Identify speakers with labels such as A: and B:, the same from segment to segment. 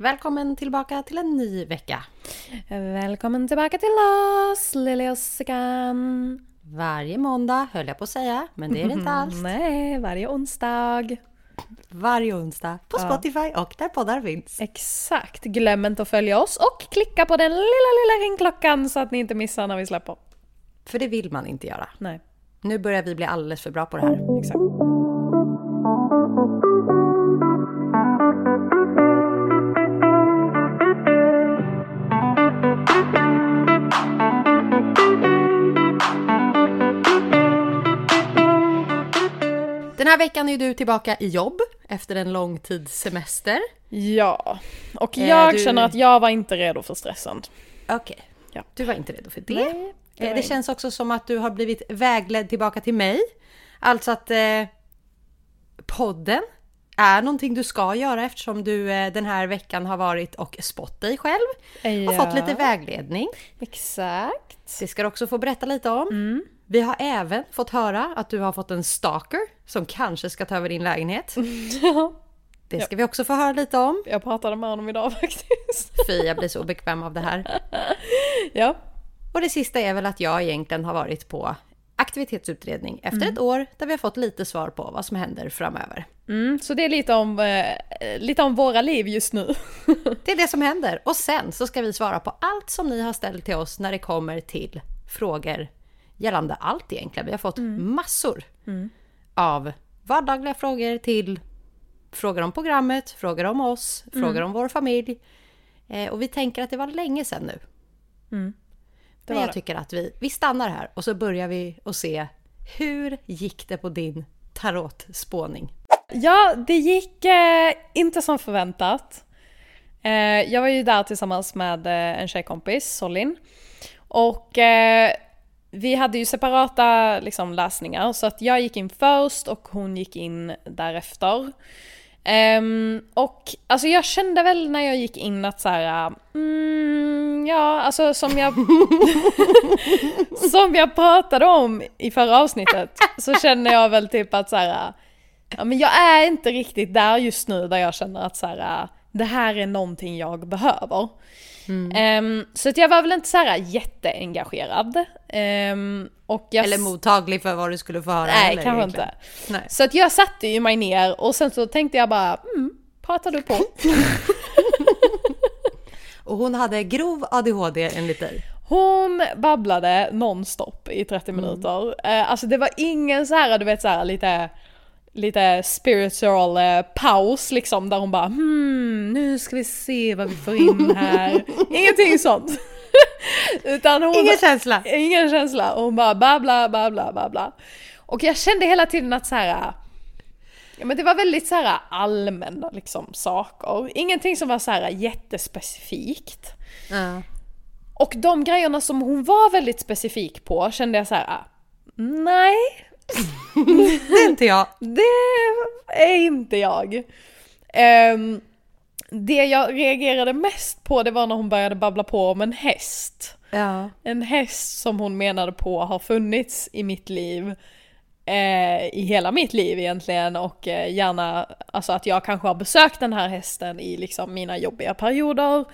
A: Välkommen tillbaka till en ny vecka.
B: Välkommen tillbaka till oss, Liljeåsikan.
A: Varje måndag höll jag på att säga, men det är det inte alls.
B: Nej, varje onsdag.
A: Varje onsdag på Spotify och där poddar finns.
B: Exakt. Glöm inte att följa oss och klicka på den lilla, lilla ringklockan så att ni inte missar när vi släpper.
A: För det vill man inte göra.
B: Nej,
A: Nu börjar vi bli alldeles för bra på det här.
B: exakt.
A: Den här veckan är du tillbaka i jobb efter en lång tids semester.
B: Ja, och jag
A: du-
B: känner att jag var inte redo för stressen.
A: Okej.
B: Ja.
A: Du var inte redo för det.
B: Nej, det
A: Eh, det
B: jag
A: känns också som att du har blivit vägledd tillbaka till mig. Alltså att eh, podden är någonting du ska göra eftersom du eh, den här veckan har varit och spott dig själv. Och
B: Ja.
A: fått lite vägledning.
B: Exakt.
A: Det ska du också få berätta lite om. Vi har även fått höra att du har fått en stalker som kanske ska ta över din lägenhet. Det ska vi också få höra lite om.
B: Jag pratade med honom idag faktiskt.
A: Fy, jag blir så obekväm av det här.
B: ja.
A: Och det sista är väl att jag egentligen har varit på aktivitetsutredning efter ett år där vi har fått lite svar på vad som händer framöver.
B: Mm, så det är lite om, eh, lite om våra liv just nu.
A: Det är det som händer. Och sen så ska vi svara på allt som ni har ställt till oss när det kommer till frågor gällande allt egentligen. Vi har fått massor av vardagliga frågor till frågor om programmet, frågor om oss, frågor om vår familj. Eh, och vi tänker att det var länge sedan nu. Men
B: var
A: jag
B: det.
A: tycker att vi, vi stannar här och så börjar vi och se hur gick det på din tarotspåning?
B: Ja, det gick eh, inte som förväntat. Eh, jag var ju där tillsammans med eh, en tjejkompis, Solin. Och eh, vi hade ju separata liksom, läsningar, så att jag gick in först och hon gick in därefter. Ehm, och alltså jag kände väl när jag gick in att så här, mm, ja alltså som jag som jag pratade om i förra avsnittet så känner jag väl typ att så här, ja men jag är inte riktigt där just nu där jag känner att så här, det här är någonting jag behöver. Ehm, så att jag var väl inte så här jätteengagerad. Ehm, och jag
A: Eller mottaglig för vad du skulle få höra?
B: Nej, kanske
A: egentligen.
B: inte.
A: Nej.
B: Så att jag satte ju mig ner och sen så tänkte jag bara, mm, pratar du på?
A: Och hon hade grov ADHD enligt dig.
B: Hon babblade nonstop i 30 minuter. Eh, alltså det var ingen så här, du vet så här lite lite spiritual eh, paus liksom där hon bara hmm, nu ska vi se vad vi får in här. Ingenting sånt. Utan hon,
A: Ingen känsla.
B: Ingen känsla. Och hon bara babbla, babbla, babbla. Och jag kände hela tiden att så här. Ja men det var väldigt så här allmänna liksom saker. Ingenting som var så här jättespecifikt.
A: Ja.
B: Och de grejerna som hon var väldigt specifik på kände jag så här. nej,
A: Det är inte jag.
B: det är inte jag. Ehm, det jag reagerade mest på det var när hon började babbla på om en häst.
A: Ja.
B: En häst som hon menade på har funnits i mitt liv. Eh, I hela mitt liv egentligen och eh, gärna, alltså att jag kanske har besökt den här hästen i liksom mina jobbiga perioder.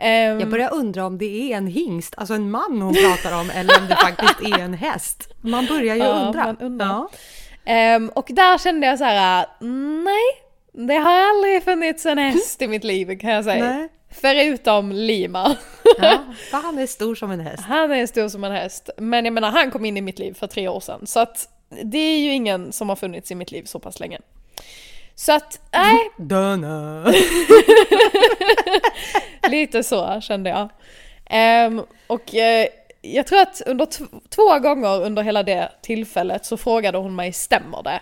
B: Ehm,
A: Jag börjar undra om det är en hingst, alltså en man hon pratar om, eller om det faktiskt är en häst. Man börjar ju
B: Ja,
A: undra.
B: man undrar.
A: Ja.
B: Ehm, och där kände jag så här: nej, det har aldrig funnits en häst i mitt liv kan jag säga.
A: Nej.
B: Förutom Lima.
A: Ja, för han är stor som en häst.
B: Han är stor som en häst. Men jag menar, han kom in i mitt liv för tre år sedan. Så att det är ju ingen som har funnits i mitt liv så pass länge. Så att, nej,
A: Döna.
B: lite så kände jag. Ehm, och eh, jag tror att under två gånger under hela det tillfället så frågade hon mig, stämmer det?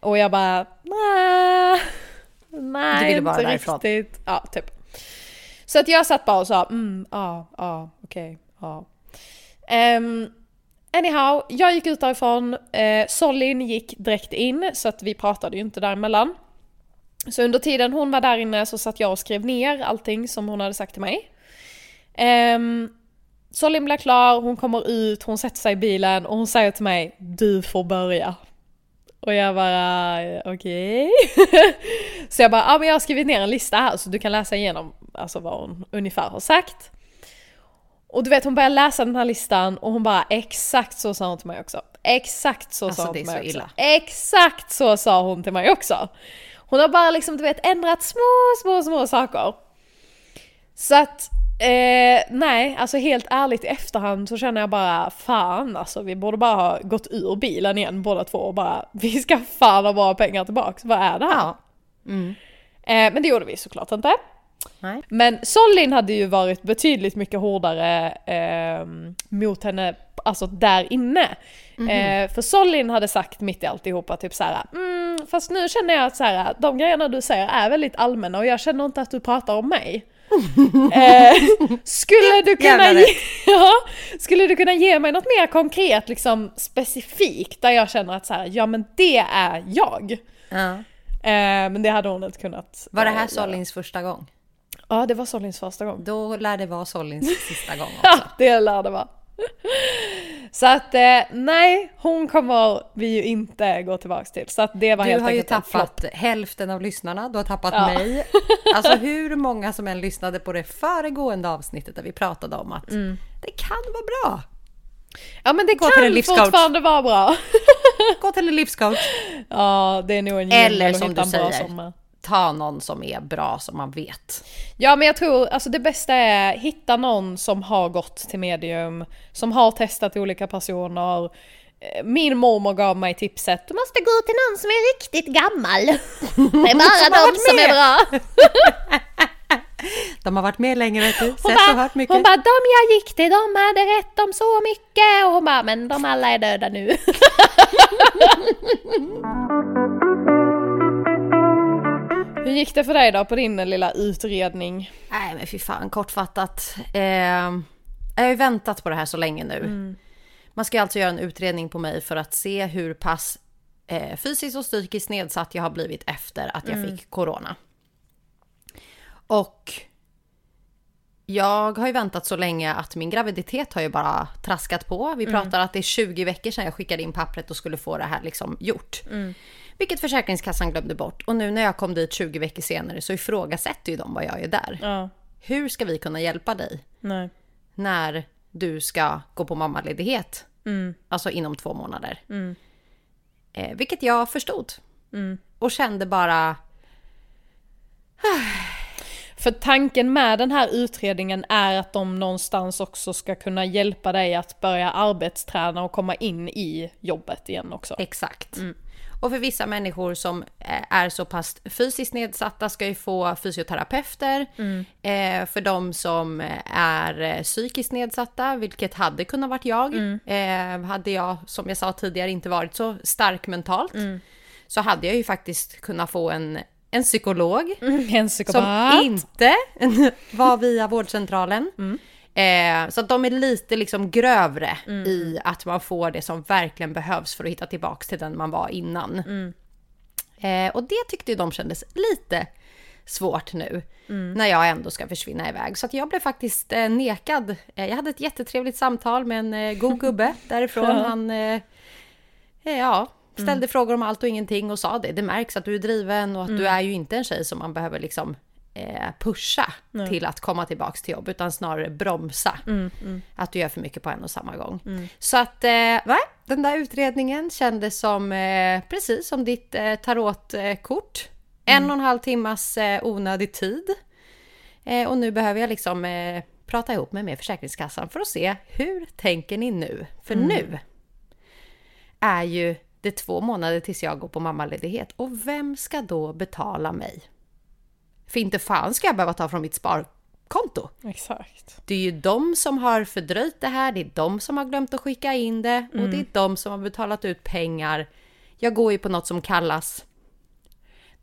B: Och jag bara, nej, nej inte
A: därifrån.
B: riktigt. Ja, typ. Så att jag satt bara och sa, mm, ja, ja, okej, ja. Ehm, anyhow, jag gick ut därifrån, eh, Solin gick direkt in så att vi pratade ju inte däremellan. Så under tiden hon var där inne så satt jag och skrev ner allting som hon hade sagt till mig. Um, Solin blir klar, hon kommer ut, hon sätter sig i bilen och hon säger till mig Du får börja. Och jag bara, okej. så jag bara, ja men jag har skrivit ner en lista här så du kan läsa igenom alltså vad hon ungefär har sagt. Och du vet hon börjar läsa den här listan och hon bara exakt så sa hon till mig också. Exakt så
A: Alltså,
B: sa hon till mig
A: så
B: också.
A: illa.
B: Exakt så sa hon till mig också. Hon har bara liksom du vet ändrat små, små, små saker. Så att, eh, nej, alltså helt ärligt i efterhand så känner jag bara fan alltså vi borde bara ha gått ur bilen igen båda två och bara vi ska fan ha våra pengar tillbaks, vad är det här?
A: Ja. Mm.
B: Eh, men det gjorde vi såklart inte.
A: Nej.
B: Men Solin hade ju varit betydligt mycket hårdare eh, mot henne, alltså där inne. Eh, för Solin hade sagt mitt i alltihopa typ såhär, mm, fast nu känner jag att såhär, de grejerna du säger är väldigt allmänna och jag känner inte att du pratar om mig. eh, skulle, du kunna ge, ja, skulle du kunna ge mig något mer konkret, liksom specifikt, där jag känner att så här, ja men det är jag.
A: Ja.
B: Eh, men det hade hon inte kunnat
A: Var det
B: eh,
A: här
B: göra.
A: Solins första gång?
B: Ja, det var Solins första gång.
A: Då lär det vara Solins sista gång
B: Ja,
A: också.
B: det lär det vara. Så att eh, nej, hon kommer vi ju inte gå tillbaks till. Så att det var
A: Du
B: helt
A: har ju tappat hälften av lyssnarna, du har tappat
B: Ja.
A: mig. Alltså hur många som än lyssnade på det föregående avsnittet där vi pratade om att
B: Mm.
A: det kan vara bra.
B: Ja men det
A: Gå till en
B: kan fortfarande vara bra.
A: Gå till en livscoach.
B: Ja, det är nog en
A: Eller som du säger. Ta någon som är bra som man vet.
B: Ja men jag tror, alltså det bästa är hitta någon som har gått till medium, som har testat olika personer. Eh, Min mormor gav mig tipset, du måste gå till någon som är riktigt gammal. Det är bara de som är bra.
A: De har varit med länge vet du, sett och hört mycket.
B: hon bara, de jag gick till, de hade rätt om så mycket. Och hon bara, men de alla är döda nu. Hur gick det för dig då på din lilla utredning?
A: Nej men fy fan, kortfattat. Eh, jag har ju väntat på det här så länge nu. Man ska alltså göra en utredning på mig för att se hur pass eh, fysiskt och psykiskt nedsatt jag har blivit efter att jag fick corona. Och jag har ju väntat så länge att min graviditet har ju bara traskat på. Vi pratar att det är 20 veckor sedan jag skickade in pappret och skulle få det här liksom gjort. Vilket Försäkringskassan glömde bort. Och nu när jag kom dit 20 veckor senare så ifrågasätter ju de vad jag är där.
B: Ja,
A: Hur ska vi kunna hjälpa dig
B: nej.
A: när du ska gå på mammaledighet? Alltså inom två månader. Eh, vilket jag förstod. Och kände bara,
B: För tanken med den här utredningen är att de någonstans också ska kunna hjälpa dig att börja arbetsträna och komma in i jobbet igen också.
A: exakt. Och för vissa människor som eh, är så pass fysiskt nedsatta ska ju få fysioterapeuter. Eh, för de som eh, är psykiskt nedsatta, vilket hade kunnat varit jag. Eh, hade jag, som jag sa tidigare, inte varit så stark mentalt. Så hade jag ju faktiskt kunnat få en, en psykolog.
B: En
A: Som inte var via vårdcentralen. Eh, så att de är lite liksom grövre i att man får det som verkligen behövs för att hitta tillbaks till den man var innan. Eh, och det tyckte de kändes lite svårt nu när jag ändå ska försvinna iväg. Så att jag blev faktiskt eh, nekad. Eh, jag hade ett jättetrevligt samtal med en eh, god gubbe därifrån. Han eh, eh, ja, ställde frågor om allt och ingenting och sa det. Det märks att du är driven och att du är ju inte en tjej som man behöver liksom eh, pusha till att komma tillbaks till jobb utan snarare bromsa. Att du gör för mycket på en och samma gång. Så att eh, den där utredningen kändes som eh, precis som ditt eh, tarotkort. En och en halv timmas eh, onödig tid. Eh, och nu behöver jag liksom eh, prata ihop mig med Försäkringskassan för att se hur tänker ni nu? För nu är ju det två månader tills jag går på mammaledighet. Och vem ska då betala mig? För inte fan ska jag behöva ta från mitt sparkonto.
B: Exakt.
A: Det är ju de som har fördröjt det här, det är de som har glömt att skicka in det och det är de som har betalat ut pengar. Jag går ju på något som kallas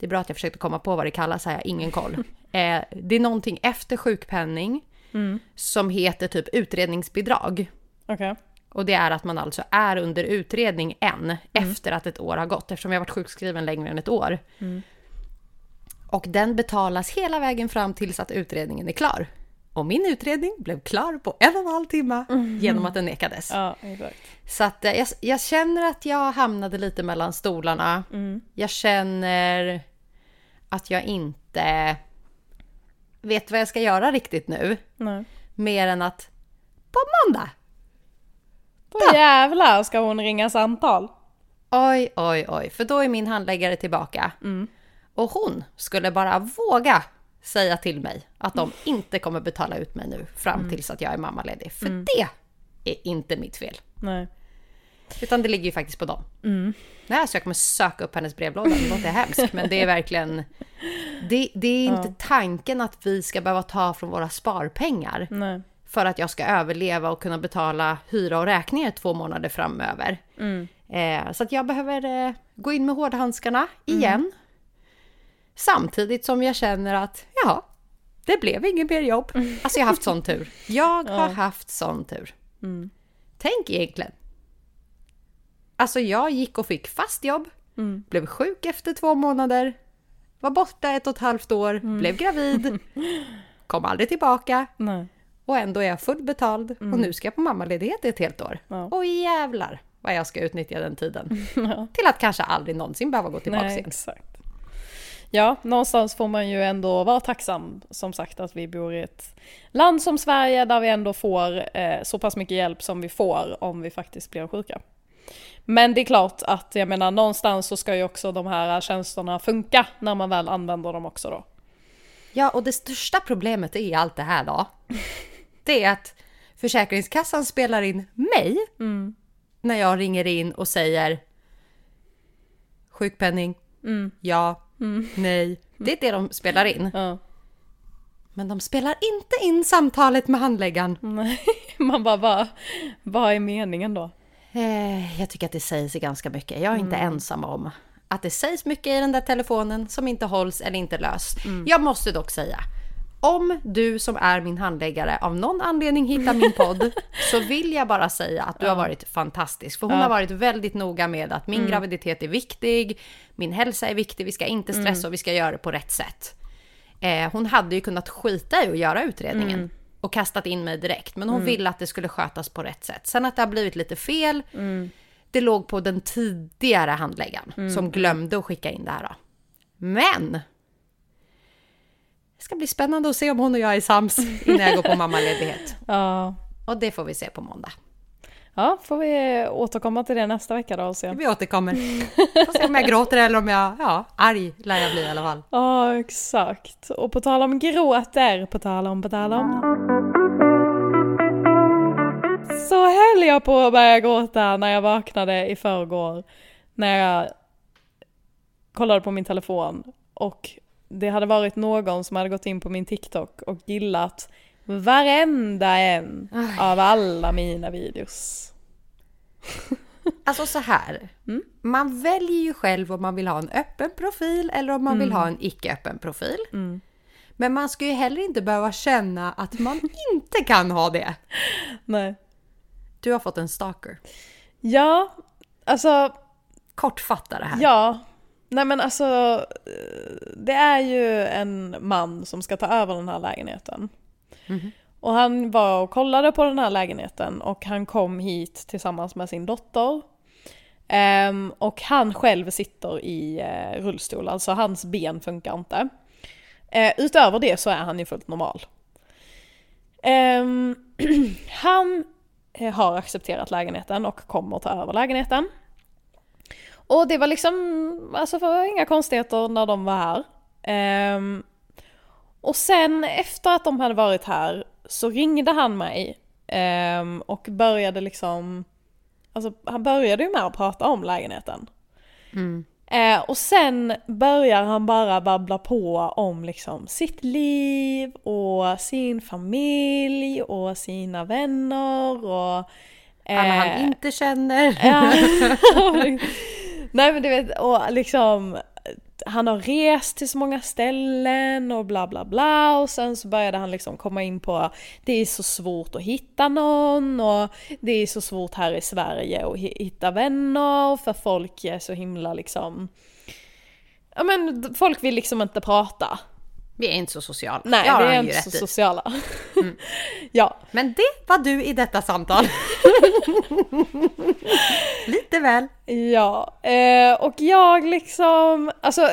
A: det är bra att jag försökte komma på vad det kallas, här ingen koll. Eh, det är någonting efter sjukpenning som heter typ utredningsbidrag.
B: Okej.
A: Och det är att man alltså är under utredning än efter att ett år har gått, eftersom jag har varit sjukskriven längre än ett år. Och den betalas hela vägen fram tills att utredningen är klar. Och min utredning blev klar på en och en halv timme genom att den nekades.
B: Ja.
A: Så att eh, jag, jag känner att jag hamnade lite mellan stolarna. Jag känner att jag inte vet vad jag ska göra riktigt nu.
B: Nej.
A: Mer än att på måndag.
B: Då jävlar ska hon ringa samtal.
A: Oj, oj, oj. För då är min handläggare tillbaka. Och hon skulle bara våga säga till mig att de inte kommer betala ut mig nu fram tills att jag är mammaledig. För det är inte mitt fel.
B: Nej.
A: Utan det ligger ju faktiskt på dem. Nej, så jag kommer söka upp hennes brevlåda. Det låter hemskt, men det är verkligen... Det, det är inte tanken att vi ska behöva ta från våra sparpengar
B: Nej.
A: för att jag ska överleva och kunna betala hyra och räkningar två månader framöver. Eh, så att jag behöver eh, gå in med hårdhandskarna igen. Samtidigt som jag känner att, ja, det blev ingen mer jobb. Alltså jag har haft sån tur. Jag har haft sån tur. Tänk egentligen. Alltså jag gick och fick fast jobb, blev sjuk efter två månader, var borta ett och ett halvt år, blev gravid, kom aldrig tillbaka
B: Nej.
A: och ändå är jag fullbetald och nu ska jag på mammaledighet i ett helt år.
B: Ja.
A: Och jävlar vad jag ska utnyttja den tiden.
B: Ja.
A: Till att kanske aldrig någonsin behöva gå tillbaka
B: Nej,
A: igen.
B: exakt. Ja, någonstans får man ju ändå vara tacksam som sagt att vi bor i ett land som Sverige där vi ändå får eh, så pass mycket hjälp som vi får om vi faktiskt blir sjuka. Men det är klart att jag menar någonstans så ska ju också de här tjänsterna funka när man väl använder dem också då.
A: Ja, och det största problemet i allt det här då, det är att Försäkringskassan spelar in mig när jag ringer in och säger sjukpenning, ja, nej. Det är det de spelar in.
B: Ja.
A: Men de spelar inte in samtalet med handläggaren.
B: Nej, man bara, vad, vad är meningen då?
A: Eh, jag tycker att det sägs ganska mycket. Jag är inte ensam om att det sägs mycket i den där telefonen som inte hålls eller inte lös. Jag måste dock säga, om du som är min handläggare av någon anledning hittar min podd så vill jag bara säga att du har varit fantastisk. För hon har varit väldigt noga med att min graviditet är viktig, min hälsa är viktig, vi ska inte stressa och vi ska göra det på rätt sätt. Eh, hon hade ju kunnat skita i att göra utredningen och kastat in mig direkt. Men hon ville att det skulle skötas på rätt sätt. Sen att det har blivit lite fel, det låg på den tidigare handläggaren som glömde att skicka in det här. Då. Men! Det ska bli spännande att se om hon och jag är sams innan jag går på mammaledighet.
B: Ja,
A: Och det får vi se på måndag.
B: ja får vi återkomma till det nästa vecka då och se.
A: Vi återkommer. Får se om jag gråter eller om jag, ja, arg lär jag bli i alla fall.
B: Ja, exakt. Och på tal om gråter, på tal om, på tal om. Så höll jag på att börja gråta när jag vaknade i förrgår. När jag kollade på min telefon och det hade varit någon som hade gått in på min TikTok och gillat varenda en av alla mina videos.
A: Alltså så här. Man väljer ju själv om man vill ha en öppen profil eller om man vill ha en icke-öppen profil. Men man ska ju heller inte behöva känna att man inte kan ha det.
B: Nej.
A: Du har fått en stalker.
B: Ja, alltså
A: Kortfatta det här.
B: Ja, nej men alltså eh, det är ju en man som ska ta över den här lägenheten. Och han var och kollade på den här lägenheten och han kom hit tillsammans med sin dotter. Ehm, och han själv sitter i eh, rullstol, alltså hans ben funkar inte. Eh, utöver det så är han ju fullt normal. Ehm, han har accepterat lägenheten och kommer ta över lägenheten. Och det var liksom, alltså var inga konstigheter när de var här. Ehm, och sen efter att de hade varit här så ringde han mig ehm, och började liksom, alltså han började ju med att prata om lägenheten. Eh, och sen börjar han bara babbla på om liksom sitt liv och sin familj och sina vänner och...
A: Alla han
B: eh,
A: inte känner.
B: Nej men du vet, och liksom han har rest till så många ställen och bla bla bla och sen så började han liksom komma in på det är så svårt att hitta någon och det är så svårt här i Sverige att hitta vänner för folk är så himla liksom Ja men folk vill liksom inte prata.
A: Vi är inte så sociala.
B: Nej, vi är inte så
A: i. Mm.
B: sociala. ja,
A: Men det var du i detta samtal. Lite väl.
B: ja. Eh, och jag liksom, alltså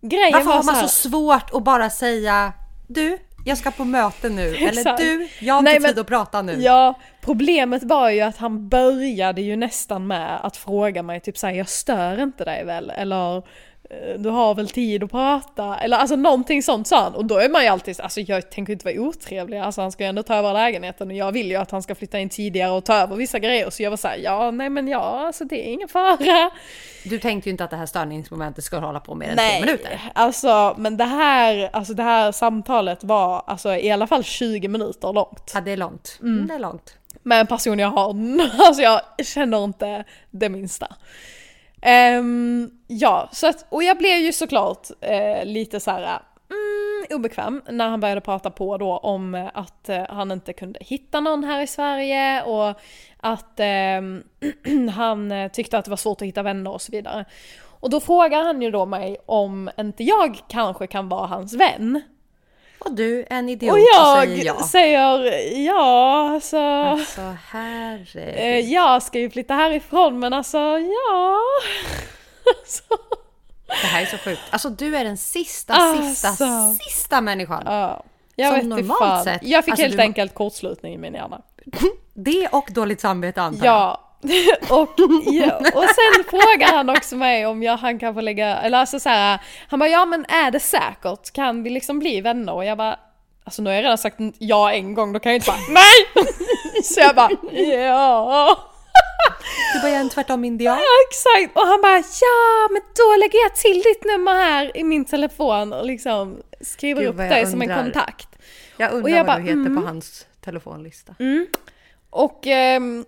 B: grejen
A: Varför
B: var
A: har man så svårt att bara säga du, jag ska på möte nu. Eller du, jag har
B: Nej,
A: inte
B: men-
A: tid att prata nu.
B: Ja, problemet var ju att han började ju nästan med att fråga mig typ såhär, jag stör inte dig väl? Eller "Eh, du har väl tid att prata? Eller alltså någonting sånt sa han. Och då är man ju alltid, alltså jag tänker inte vara otrevlig, alltså han ska ju ändå ta över lägenheten och jag vill ju att han ska flytta in tidigare och ta över vissa grejer. Så jag var såhär, ja nej men ja, alltså det är ingen fara.
A: Du tänkte ju inte att det här störningsmomentet skulle hålla på mer än tre
B: Nej,
A: minuter.
B: alltså men det här, alltså det här samtalet var alltså i alla fall 20 minuter långt.
A: Ja, det är långt. Mm. Det är långt.
B: med en person jag har, alltså jag känner inte det minsta. Ehm, ja, så att, och jag blev ju såklart eh, lite så här mm, obekväm när han började prata på då om eh, att eh, han inte kunde hitta någon här i Sverige och att ehm, han eh, tyckte att det var svårt att hitta vänner och så vidare. Och då frågar han ju då mig om inte jag kanske kan vara hans vän.
A: Och du, en idiot,
B: Och
A: och
B: jag
A: säger ja.
B: säger ja, alltså...
A: Alltså herregud.
B: Eh, jag ska ju flytta härifrån men alltså ja.
A: Här är så sjukt. Alltså du är den sista, sista,
B: Alltså.
A: sista människan.
B: ja. Jag
A: Som
B: vet
A: normalt
B: fan.
A: sett-
B: Jag fick
A: alltså,
B: helt
A: du
B: enkelt kortslutning i min hjärna.
A: Det och dåligt samvete antar jag.
B: Ja. och, ja. och sen frågar han också mig om jag, han kan få lägga, eller alltså så här, han bara ja men är det säkert? Kan vi liksom bli vänner? Och jag bara Alltså nu har jag redan sagt ja en gång, då kan jag inte bara NEJ! Så jag bara ja.
A: Du bara, jag är en tvärtom indian.
B: Ja exakt! Och han bara ja men då lägger jag till ditt nummer här i min telefon och liksom skriver
A: Gud,
B: upp dig som en kontakt.
A: Jag undrar
B: Och jag
A: vad
B: bara,
A: du heter
B: mm.
A: på hans telefonlista.
B: Och ehm,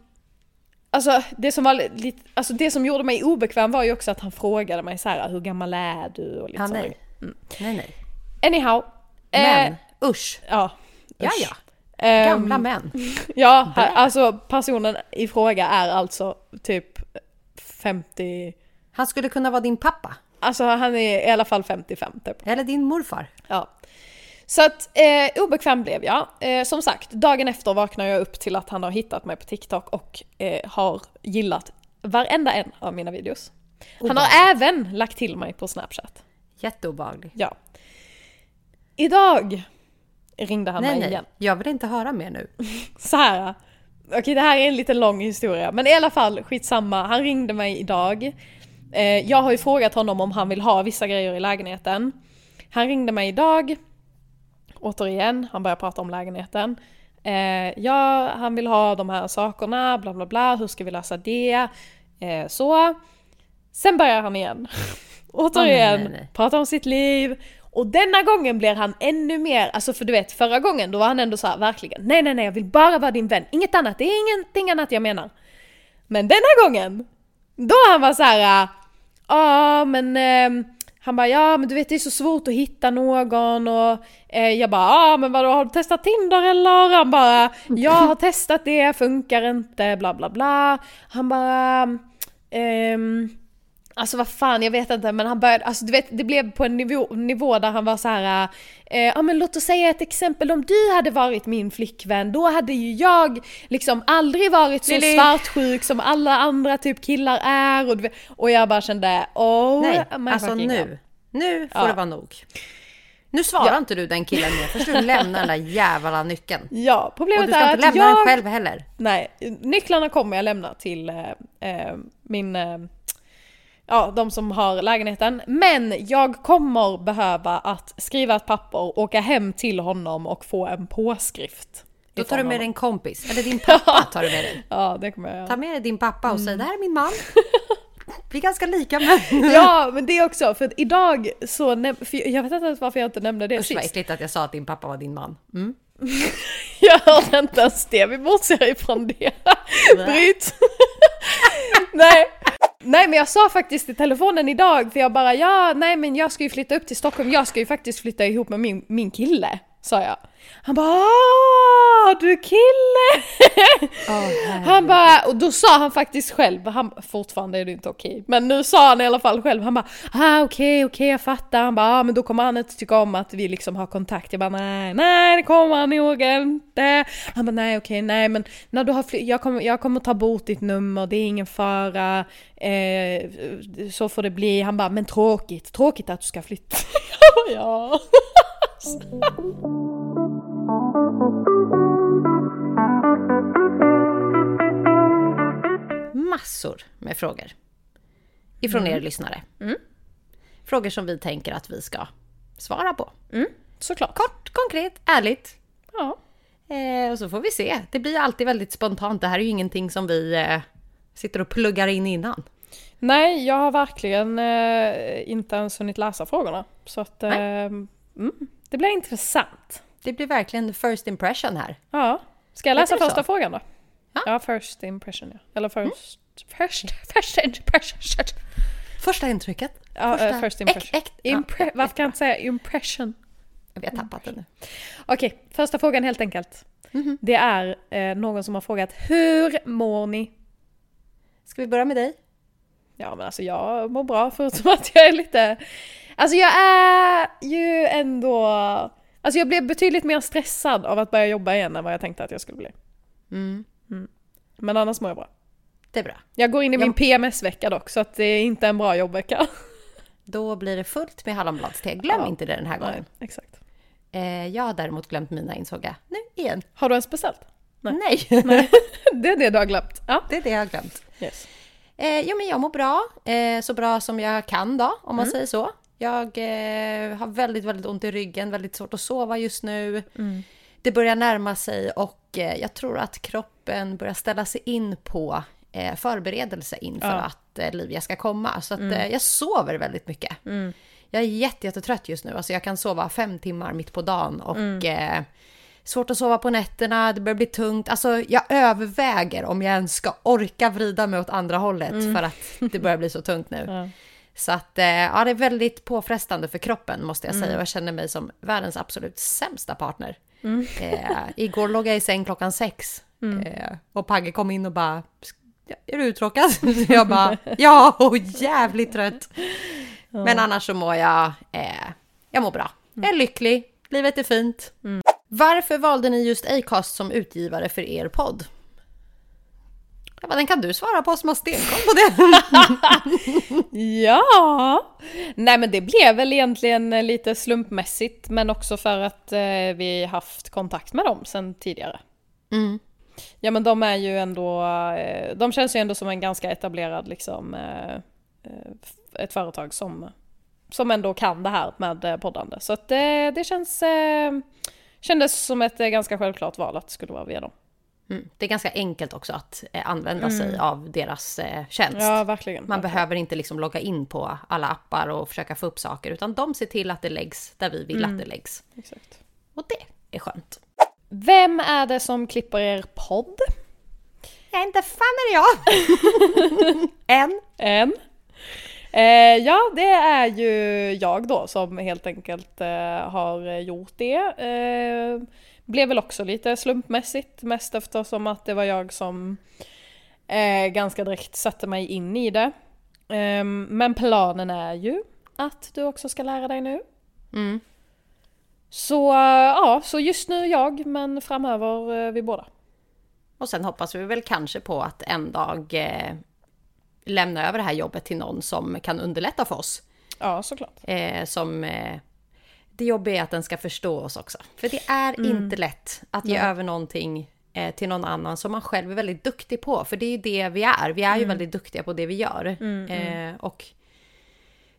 B: alltså, det som var lite, alltså det som gjorde mig obekväm var ju också att han frågade mig så här hur gammal är du? Och lite så.
A: nej. nej, nej.
B: Anyhow.
A: Men,
B: Eh,
A: usch.
B: ja. Usch.
A: ja.
B: Ehm,
A: Gamla män.
B: Ja, alltså personen i fråga är alltså typ 50,
A: Han skulle kunna vara din pappa.
B: alltså han är i alla fall 55 typ.
A: Eller din morfar.
B: Ja. Så att eh, obekväm blev jag. Eh, som sagt, dagen efter vaknar jag upp till att han har hittat mig på TikTok och eh, har gillat varenda en av mina videos. Han har även lagt till mig på Snapchat.
A: Jätteobehaglig.
B: Ja. Idag ringde han
A: Nej,
B: mig
A: nej.
B: igen.
A: Jag vill inte höra mer nu.
B: Så här. Okej, det här är en lite lång historia, men i alla fall skitsamma. Han ringde mig idag. Eh, jag har ju frågat honom om han vill ha vissa grejer i lägenheten. Han ringde mig idag. Återigen, han börjar prata om lägenheten. Eh, ja, han vill ha de här sakerna, bla bla bla, hur ska vi lösa det? Eh, så. Sen börjar han igen. Återigen,
A: nej, nej.
B: pratar om sitt liv. Och denna gången blir han ännu mer, alltså för du vet förra gången då var han ändå så här, verkligen nej nej nej jag vill bara vara din vän, inget annat, det är ingenting annat jag menar. Men denna gången, då han var så här, äh, ja men ehm, han bara ja men du vet det är så svårt att hitta någon och eh, jag bara ja men vadå har du testat Tinder eller? Han bara jag har testat det, funkar inte, bla bla bla. Han bara ehm, Alltså vad fan, jag vet inte men han började, alltså du vet det blev på en nivå, nivå där han var så här. Eh, ja men låt oss säga ett exempel om du hade varit min flickvän då hade ju jag liksom aldrig varit så
A: Lili.
B: svartsjuk som alla andra typ killar är och, du och jag bara kände oh
A: Nej, alltså nu.
B: God.
A: Nu får
B: Ja.
A: det vara nog. Nu svarar
B: Ja.
A: inte du den killen mer, först du lämnar den där jävla nyckeln.
B: Ja,
A: Och
B: problemet
A: du ska
B: är
A: inte
B: att
A: lämna
B: jag...
A: den själv heller.
B: Nej, nycklarna kommer jag lämna till eh, eh, min... Eh, ja, de som har lägenheten. Men jag kommer behöva att skriva ett papper, åka hem till honom och få en påskrift.
A: Då tar du med dig en kompis, eller din pappa tar du med dig.
B: Ja, det kommer jag göra.
A: Ta med dig din pappa och
B: Mm.
A: säg det här är min man. Vi är ganska lika men...
B: Ja, men det också, för idag så... jag vet inte ens varför jag inte nämnde det
A: Usch vad
B: sist.
A: äckligt att jag sa att din pappa var din man. Mm.
B: Jag hörde inte ens det, vi bortser ifrån det. Bryt! Nej. nej men jag sa faktiskt i telefonen idag, för jag bara ja, nej men jag ska ju flytta upp till Stockholm, jag ska ju faktiskt flytta ihop med min, min kille sa jag. Han bara Åh, du är kille! han bara, och då sa han faktiskt själv, han, fortfarande är det inte okej, men nu sa han i alla fall själv, han bara ah, okej, okay, okej okay, jag fattar, han bara ah, men då kommer han inte tycka om att vi liksom har kontakt. Jag bara nej, nej det kommer han nog inte. Han bara nej okej, okay, nej men när du har jag, kommer, jag kommer ta bort ditt nummer, det är ingen fara, eh, så får det bli. Han bara men tråkigt, tråkigt att du ska flytta. ja.
A: massor med frågor. Ifrån mm. er lyssnare. Mm. Frågor som vi tänker att vi ska svara på.
B: Mm. Såklart.
A: Kort, konkret, ärligt. Ja. Eh, och så får vi se. Det blir alltid väldigt spontant. Det här är ju ingenting som vi eh, sitter och pluggar in innan.
B: Nej, jag har verkligen eh, inte ens hunnit läsa frågorna. Så att eh, mm, det blir intressant.
A: Det blir verkligen first impression här.
B: Ja. Ska jag läsa första så? frågan då? Ja. ja, first impression ja. Eller first... Mm. First, first impression.
A: Första intrycket?
B: Ja, första, uh, first impression. Äk, äk, Impre ja, varför kan jag inte säga impression?
A: Vi har tappat det nu.
B: Okej, första frågan helt enkelt. Mm -hmm. Det är eh, någon som har frågat Hur mår ni?
A: Ska vi börja med dig?
B: Ja men alltså jag mår bra förutom att jag är lite... Alltså jag är ju ändå... Alltså jag blev betydligt mer stressad av att börja jobba igen än vad jag tänkte att jag skulle bli. Mm. Mm. Men annars mår jag bra.
A: Det är bra.
B: Jag går in i min PMS-vecka dock, så att det är inte en bra jobbvecka.
A: Då blir det fullt med hallonbladste. Glöm ja. inte det den här gången.
B: Nej, exakt.
A: Eh, jag har däremot glömt mina insåg jag nu igen.
B: Har du ens beställt?
A: Nej. Nej. Nej.
B: det är det du har glömt.
A: Ja. Det är det jag har glömt. Yes. Eh, jo, men jag mår bra. Eh, så bra som jag kan då, om man mm. säger så. Jag eh, har väldigt, väldigt ont i ryggen, väldigt svårt att sova just nu. Mm. Det börjar närma sig och eh, jag tror att kroppen börjar ställa sig in på eh, förberedelse inför ja. att eh, Livia ska komma. Så att, mm. eh, jag sover väldigt mycket. Mm. Jag är jättetrött just nu. Alltså jag kan sova fem timmar mitt på dagen och mm. Svårt att sova på nätterna, det börjar bli tungt. Alltså jag överväger om jag ens ska orka vrida mig åt andra hållet mm. för att det börjar bli så tungt nu. Ja. Så att eh, ja, det är väldigt påfrestande för kroppen måste jag säga mm. och jag känner mig som världens absolut sämsta partner. Mm. Eh, igår låg jag i säng klockan sex mm. eh, och Pagge kom in och bara är du uttråkad? Jag bara, ja, och jävligt trött. Ja. Men annars så mår jag, eh, jag mår bra. Jag är lycklig, livet är fint. Mm. Varför valde ni just Acast som utgivare för er podd? Den kan du svara på som har stenkoll på
B: det. ja, nej men det blev väl egentligen lite slumpmässigt men också för att eh, vi haft kontakt med dem sedan tidigare. Mm. Ja men de är ju ändå, eh, de känns ju ändå som en ganska etablerad liksom, eh, eh, ett företag som, som ändå kan det här med poddande. Så att det, det känns, kändes som ett ganska självklart val att det skulle vara via dem.
A: Mm. Det är ganska enkelt också att använda mm. sig av deras tjänst.
B: Ja, verkligen.
A: Man
B: verkligen.
A: behöver inte liksom logga in på alla appar och försöka få upp saker, utan de ser till att det läggs där vi vill mm. att det läggs.
B: Exakt.
A: Och det är skönt.
B: Vem är det som klipper er podd?
A: Ja, inte fan är det jag! en.
B: En. Eh, ja, det är ju jag då som helt enkelt eh, har gjort det. Eh, blev väl också lite slumpmässigt, mest eftersom att det var jag som eh, ganska direkt satte mig in i det. Ehm, men planen är ju att du också ska lära dig nu. Mm. Så ja, så just nu jag, men framöver eh, vi båda.
A: Och sen hoppas vi väl kanske på att en dag eh, lämna över det här jobbet till någon som kan underlätta för oss.
B: Ja, såklart.
A: Eh, som... Eh, det jobbiga är att den ska förstå oss också. För det är mm. inte lätt att ge Nej. över någonting eh, till någon annan som man själv är väldigt duktig på. För det är ju det vi är. Vi är mm. ju väldigt duktiga på det vi gör. Mm, mm. Eh, och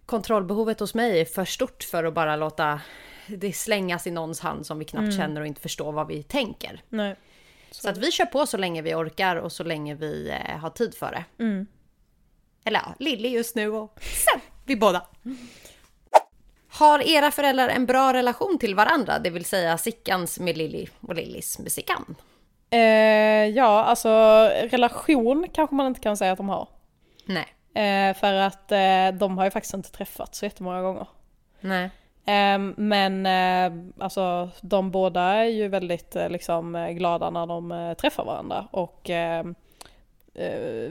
A: kontrollbehovet hos mig är för stort för att bara låta det slängas i någons hand som vi knappt mm. känner och inte förstår vad vi tänker.
B: Nej.
A: Så. så. att vi kör på så länge vi orkar och så länge vi eh, har tid för det. Eller ja, Lilly just nu och sen vi båda. Har era föräldrar en bra relation till varandra? Det vill säga Sickans med Lilly och Lillys med Sickan?
B: Eh, ja, alltså relation kanske man inte kan säga att de har.
A: Nej.
B: Eh, för att eh, de har ju faktiskt inte träffats så jättemånga gånger.
A: Nej.
B: Ehm, men eh, alltså de båda är ju väldigt eh, liksom glada när de eh, träffar varandra och ehm, eh,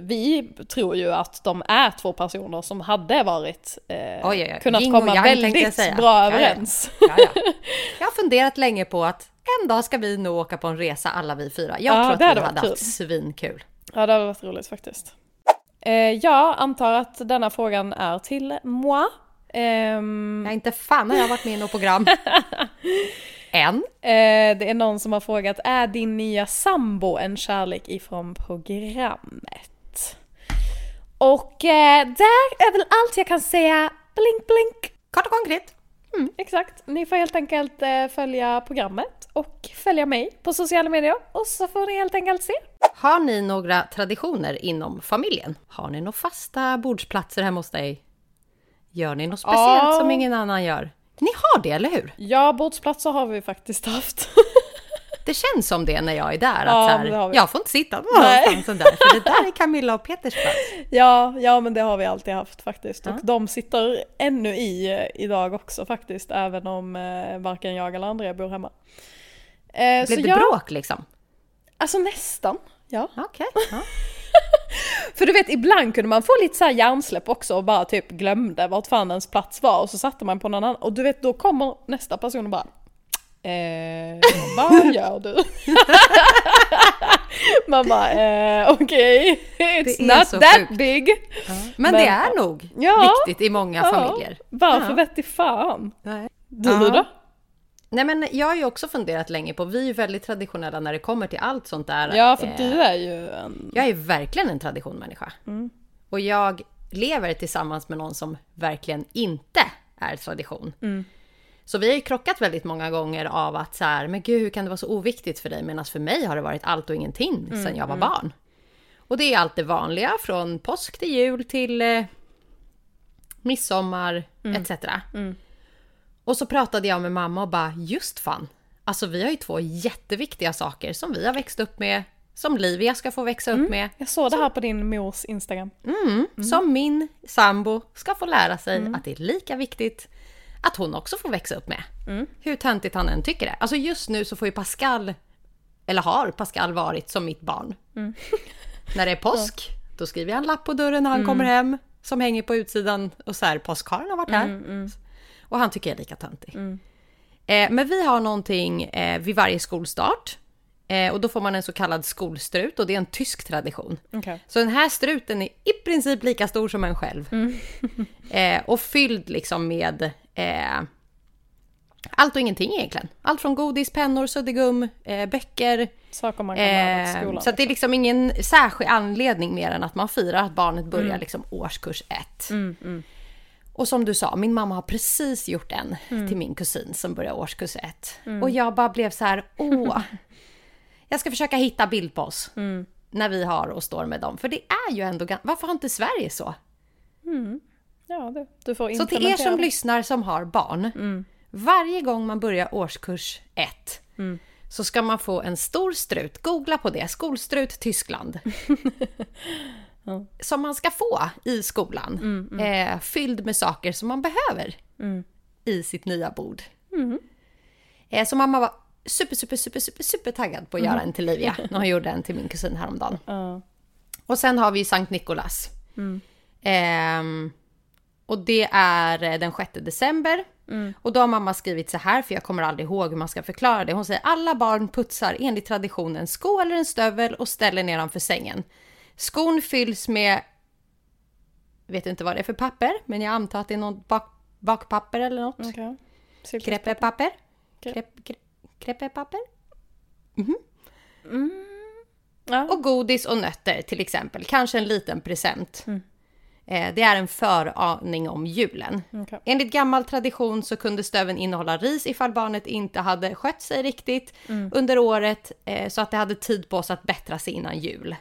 B: vi tror ju att de är två personer som hade varit, eh,
A: Oj, oj, oj.
B: kunnat komma
A: jag
B: väldigt bra överens.
A: Ja, ja. Jag har funderat länge på att en dag ska vi nog åka på en resa alla vi fyra. Jag
B: Ja,
A: tror att
B: det
A: vi
B: hade
A: haft svinkul.
B: Ja, det hade varit roligt faktiskt. Eh, jag antar att denna frågan är till moi. Ehm,
A: Nej, inte fan har jag varit med i något program. Än.
B: eh, det är någon som har frågat, är din nya sambo en kärlek ifrån programmet? Och eh, där är väl allt jag kan säga. Blink blink.
A: Kort och konkret.
B: Exakt. Ni får helt enkelt eh, följa programmet och följa mig på sociala medier och så får ni helt enkelt se.
A: Har ni några traditioner inom familjen? Har ni några fasta bordsplatser hemma hos dig? Gör ni något speciellt
B: Ja.
A: som ingen annan gör? Ni har det, eller hur?
B: Ja, bordsplatser har vi faktiskt haft.
A: Det känns som det när jag är där. Att
B: Ja,
A: så här, jag får inte sitta någonstans där, för det där är Camilla och Peters plats.
B: Ja, ja men det har vi alltid haft faktiskt.
A: Ja.
B: Och de sitter ännu i eh, idag också faktiskt, även om eh, varken jag eller Andrea bor hemma. Eh,
A: Blev det
B: ja,
A: bråk liksom?
B: Alltså nästan. Ja.
A: Okej. Ja.
B: För du vet, ibland kunde man få lite så här hjärnsläpp också och bara typ glömde vart fan ens plats var och så satte man på någon annan. Och du vet, då kommer nästa person och bara Eh, vad gör du? Man bara, eh, okej, it's
A: Det är
B: not that
A: sjukt.
B: big.
A: Men,
B: Men-
A: det är nog
B: Ja.
A: viktigt i många
B: Ja,
A: familjer.
B: Varför
A: Ja.
B: vet i fan?
A: Nej.
B: Du
A: Ja.
B: då?
A: Nej men jag har ju också funderat länge på, vi är ju väldigt traditionella när det kommer till allt sånt där.
B: Ja, för
A: Eh,
B: du är ju en...
A: Jag är verkligen en traditionmänniska.
B: Mm.
A: Och jag lever tillsammans med någon som verkligen inte är tradition.
B: Mm.
A: Så vi har ju krockat väldigt många gånger av att så här, men gud hur kan det vara så oviktigt för dig? Medan för mig har det varit allt och ingenting
B: Mm,
A: sedan jag var barn. Och det är allt det vanliga, från påsk till jul till eh, midsommar etc.
B: Mm.
A: Och så pratade jag med mamma och bara, just fan. Alltså vi har ju två jätteviktiga saker som vi har växt upp med, som Livia ska få växa upp med,
B: Jag såg det här på din mors Instagram.
A: mm, som min sambo ska få lära sig att det är lika viktigt att hon också får växa upp med. Hur töntigt han än tycker det. Alltså just nu så får ju Pascal, eller har Pascal varit som mitt barn. När det är påsk, då skriver jag en lapp på dörren när han kommer hem som hänger på utsidan och så här, påskharen har varit här. Och han tycker jag är lika töntig. Eh, men vi har någonting eh, vid varje skolstart. Eh, och då får man en så kallad skolstrut och det är en tysk tradition.
B: Okej.
A: Så den här struten är i princip lika stor som en själv. eh, och fylld liksom med eh, allt och ingenting egentligen. Allt från godis, pennor, suddgum, eh, böcker.
B: Saker man kan lära
A: Eh,
B: skolan.
A: så det är liksom ingen särskild anledning mer än att man firar att barnet börjar liksom årskurs ett. Och som du sa, min mamma har precis gjort en till min kusin som börjar årskurs ett. Och jag bara blev så här, åh. jag ska försöka hitta bild på oss. När vi har och står med dem. För det är ju ändå, varför har inte Sverige så?
B: Ja, du, du får
A: Så till er som lyssnar som har barn. Varje gång man börjar årskurs ett så ska man få en stor strut. Googla på det. Skolstrut Tyskland. Som man ska få i skolan. Eh, fylld med saker som man behöver i sitt nya bord. Eh, så mamma var super, super, super, super, super taggad på att göra en till Livia. När hon gjorde en till min kusin häromdagen.
B: Ja.
A: Och sen har vi Sankt Nikolas. Ehm, och det är eh, den 6 december. Och då har mamma skrivit så här, för jag kommer aldrig ihåg hur man ska förklara det. Hon säger alla barn putsar enligt traditionen en sko eller en stövel och ställer nedanför sängen. Skon fylls med, vet inte vad det är för papper, men jag antar att det är något bak, bakpapper eller något.
B: Silkes-
A: Kreppepapper?
B: Kre-
A: Krepp, kre, kreppepapper?
B: Ja.
A: Och godis och nötter till exempel. Kanske en liten present. Eh, Det är en föraning om julen.
B: Okej.
A: Enligt gammal tradition så kunde stöven innehålla ris ifall barnet inte hade skött sig riktigt under året eh, så att det hade tid på sig att bättra sig innan jul.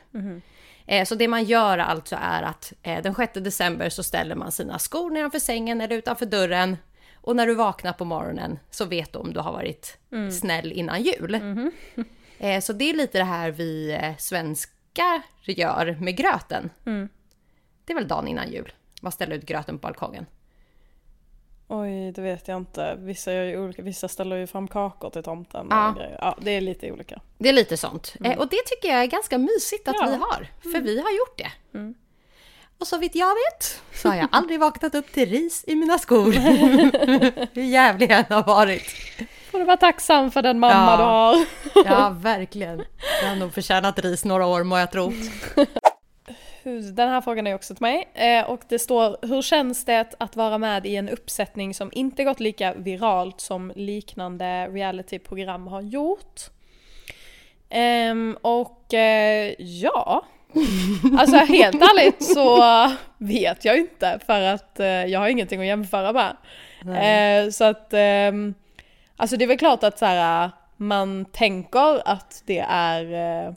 A: Eh, Så det man gör alltså är att eh, den 6 december så ställer man sina skor nedanför sängen eller utanför dörren och när du vaknar på morgonen så vet du om du har varit snäll innan jul. Eh, Så det är lite det här vi eh, svenskar gör med gröten. Det är väl dagen innan jul. Man ställer ut gröten på balkongen.
B: Oj, det vet jag inte. Vissa, gör ju olika, vissa ställer ju fram kakor till tomten.
A: Ja.
B: Ja, det är lite olika.
A: Det är lite sånt. Eh, och det tycker jag är ganska mysigt att
B: Ja.
A: vi har. För vi har gjort det. Och så vitt jag vet så har jag aldrig vaknat upp till ris i mina skor. Hur jävlig jag har varit.
B: Får du vara tacksam för den mamma
A: Ja.
B: du har.
A: Ja, verkligen. Jag har nog förtjänat ris några år må jag tro.
B: Den här frågan är också till mig. Eh, och det står, hur känns det att vara med i en uppsättning som inte gått lika viralt som liknande realityprogram har gjort? Ehm, och eh, ja, alltså helt ärligt så vet jag inte för att eh, jag har ingenting att jämföra med. Eh, så att, ehm, alltså det är väl klart att så här, man tänker att det är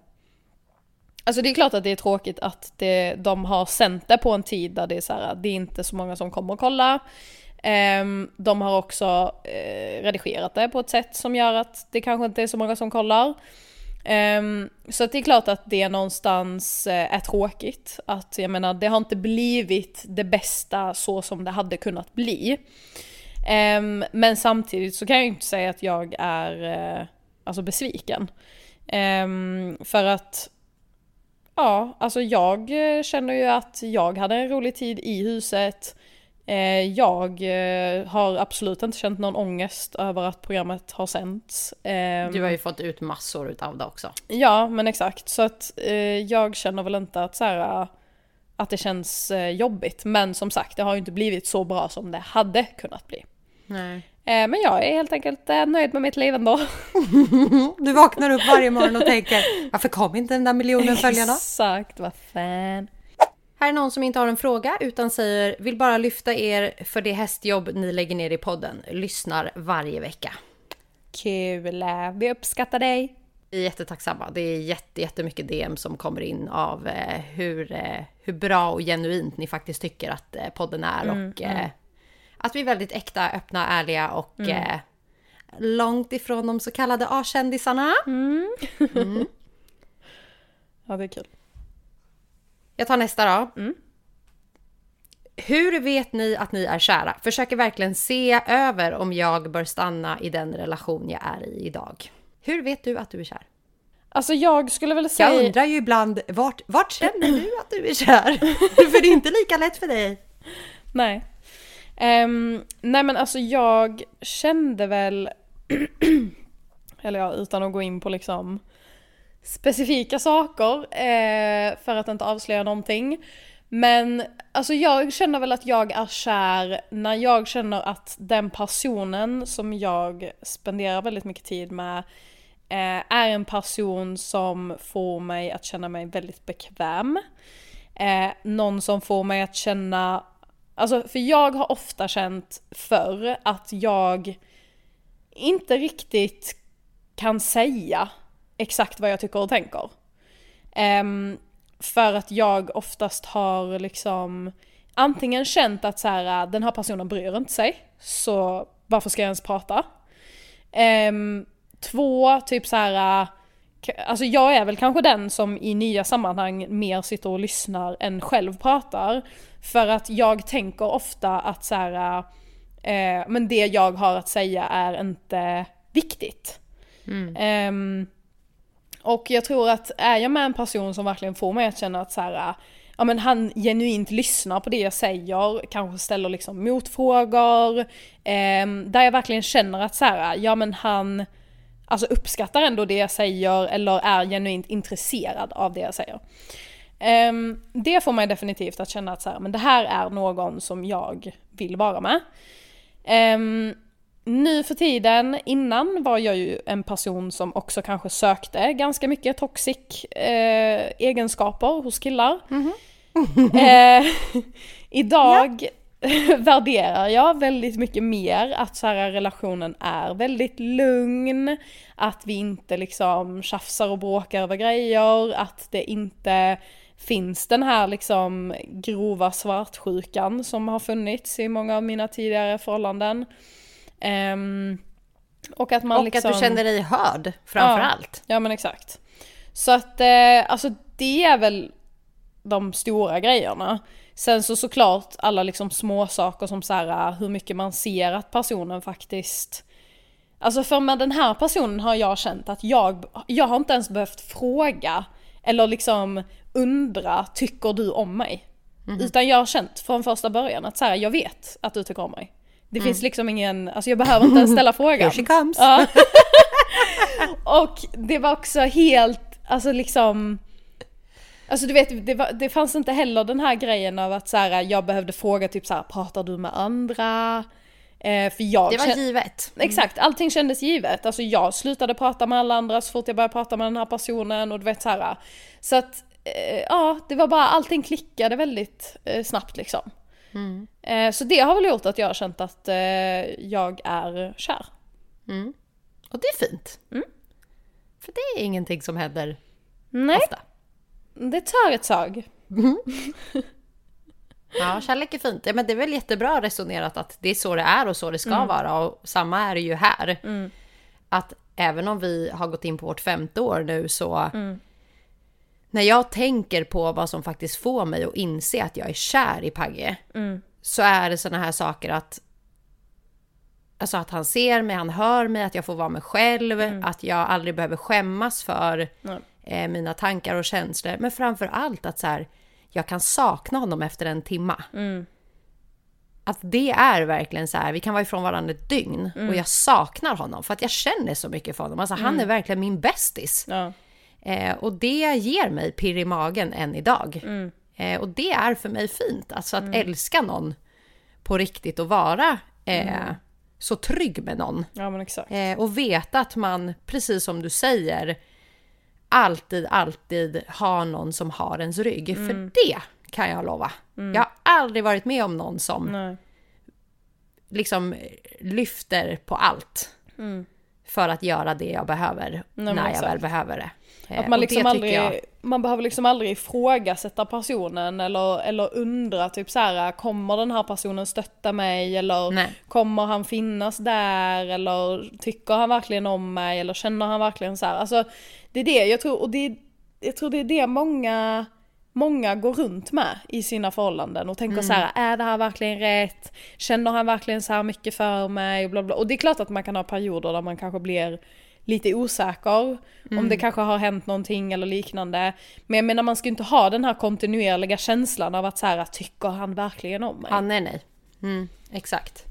B: Alltså det är klart att det är tråkigt att det, de har sänt det på en tid där det är så här, det är inte så många som kommer och kolla. Ehm, de har också eh, redigerat det på ett sätt som gör att det kanske inte är så många som kollar. Ehm, så att det är klart att det någonstans eh, är tråkigt. Att jag menar, det har inte blivit det bästa så som det hade kunnat bli. Ehm, men samtidigt så kan jag ju inte säga att jag är eh, alltså besviken. För att Ja, alltså jag eh, känner ju att jag hade en rolig tid i huset. Eh, Jag eh, har absolut inte känt någon ångest över att programmet har sänts. Ehm,
A: Du har ju fått ut massor utav det också.
B: Ja, men exakt. Så att jag känner väl inte att så här, att det känns jobbigt. Men som sagt, det har ju inte blivit så bra som det hade kunnat bli.
A: Nej.
B: Eh, men jag är helt enkelt eh, nöjd med mitt liv ändå.
A: Du vaknar upp varje morgon och tänker varför kom inte den där miljonen följarna?
B: Exakt, vad fan.
A: Här är någon som inte har en fråga utan säger vill bara lyfta er för det hästjobb ni lägger ner i podden. Lyssnar varje vecka.
B: Kul, eh, vi uppskattar dig.
A: Vi är jättetacksamma. Det är jätte, jättemycket DM som kommer in av hur, hur bra och genuint ni faktiskt tycker att podden är och eh, att vi är väldigt äkta, öppna, ärliga och eh, långt ifrån de så kallade A-kändisarna.
B: Ja, det är kul.
A: Jag tar nästa då. Hur vet ni att ni är kära? Försöker verkligen se över om jag bör stanna i den relation jag är i idag. Hur vet du att du är kär?
B: Alltså jag skulle väl säga...
A: Jag undrar ju ibland, vart, vart känner du att du är kär? för det är inte lika lätt för dig.
B: Nej. Um, nej men alltså jag kände väl, eller ja, utan att gå in på liksom specifika saker eh, för att inte avslöja någonting. Men alltså jag känner väl att jag är kär när jag känner att den personen som jag spenderar väldigt mycket tid med eh, är en person som får mig att känna mig väldigt bekväm. Eh, någon som får mig att känna, alltså för jag har ofta känt förr att jag inte riktigt kan säga exakt vad jag tycker och tänker. Um, för att jag oftast har liksom antingen känt att så här, äh, den här personen bryr inte sig, så varför ska jag ens prata? Um, två, typ så här. Äh, alltså jag är väl kanske den som i nya sammanhang mer sitter och lyssnar än själv pratar. För att jag tänker ofta att så här, eh, men det jag har att säga är inte viktigt. Ehm, och jag tror att är jag med en person som verkligen får mig att känna att så här, ja men han genuint lyssnar på det jag säger, kanske ställer liksom motfrågor, ehm, där jag verkligen känner att så här, ja men han alltså uppskattar ändå det jag säger eller är genuint intresserad av det jag säger. Ehm, det får mig definitivt att känna att så här, men det här är någon som jag vill vara med. Ehm, nu för tiden, innan var jag ju en person som också kanske sökte ganska mycket toxic eh, egenskaper hos killar. eh, idag värderar jag väldigt mycket mer att så här, relationen är väldigt lugn, att vi inte liksom tjafsar och bråkar över grejer, att det inte finns den här liksom grova svartsjukan som har funnits i många av mina tidigare förhållanden. Ehm, och att man
A: Och
B: liksom...
A: att du känner dig hörd framför
B: Ja.
A: allt.
B: Ja men exakt. Så att eh, alltså det är väl de stora grejerna. Sen så såklart alla liksom små saker som så här, hur mycket man ser att personen faktiskt Alltså för med den här personen har jag känt att jag, jag har inte ens behövt fråga eller liksom undra, tycker du om mig? Utan jag har känt från första början att så här, jag vet att du tycker om mig. Det finns liksom ingen, alltså jag behöver inte ens ställa frågan.
A: Here she comes.
B: Ja. och det var också helt, alltså liksom Alltså du vet, det, var, det fanns inte heller den här grejen av att så här, jag behövde fråga typ så här, pratar du med andra? Eh, för jag
A: Det var givet.
B: Exakt, allting kändes givet. Alltså jag slutade prata med alla andra så fort jag började prata med den här personen och du vet så här. Så att, ja, det var bara, allting klickade väldigt eh, snabbt liksom. Eh, så det har väl gjort att jag har känt att eh, jag är kär.
A: Och det är fint. För det är ingenting som händer
B: Nej,
A: ofta.
B: det tar ett tag.
A: Ja, kärlek är fint. Ja, men det är väl jättebra resonerat att det är så det är och så det ska vara. Och samma är det ju här. Att även om vi har gått in på vårt femte år nu så... När jag tänker på vad som faktiskt får mig att inse att jag är kär i Pagge. Så är det såna här saker att... Alltså att han ser mig, han hör mig, att jag får vara mig själv. Att jag aldrig behöver skämmas för eh, mina tankar och känslor. Men framför allt att så här, jag kan sakna honom efter en timma. Att det är verkligen så här, vi kan vara ifrån varandra ett dygn och jag saknar honom för att jag känner så mycket för honom. Alltså han är verkligen min bästis.
B: Ja.
A: Eh, och det ger mig pirr i magen än idag. Eh, och det är för mig fint, alltså att älska någon på riktigt och vara eh, så trygg med någon.
B: ja.
A: Eh, och veta att man, precis som du säger, alltid, alltid har någon som har ens rygg. För det kan jag lova. Jag har aldrig varit med om någon som
B: Nej.
A: liksom lyfter på allt. För att göra det jag behöver
B: men
A: när jag
B: exakt.
A: väl behöver det. Eh,
B: Att man liksom aldrig,
A: jag-
B: man behöver liksom aldrig ifrågasätta personen eller, eller undra typ så här, kommer den här personen stötta mig eller
A: Nej.
B: kommer han finnas där eller tycker han verkligen om mig eller känner han verkligen så här. Alltså det är det jag tror och det, jag tror det är det många Många går runt med i sina förhållanden och tänker så här, är det här verkligen rätt? Känner han verkligen så här mycket för mig? Och, bla bla. och det är klart att man kan ha perioder där man kanske blir lite osäker. Om det kanske har hänt någonting eller liknande. Men jag menar man ska ju inte ha den här kontinuerliga känslan av att så här, tycker han verkligen om mig?
A: Ja, nej, nej. Mm, exakt.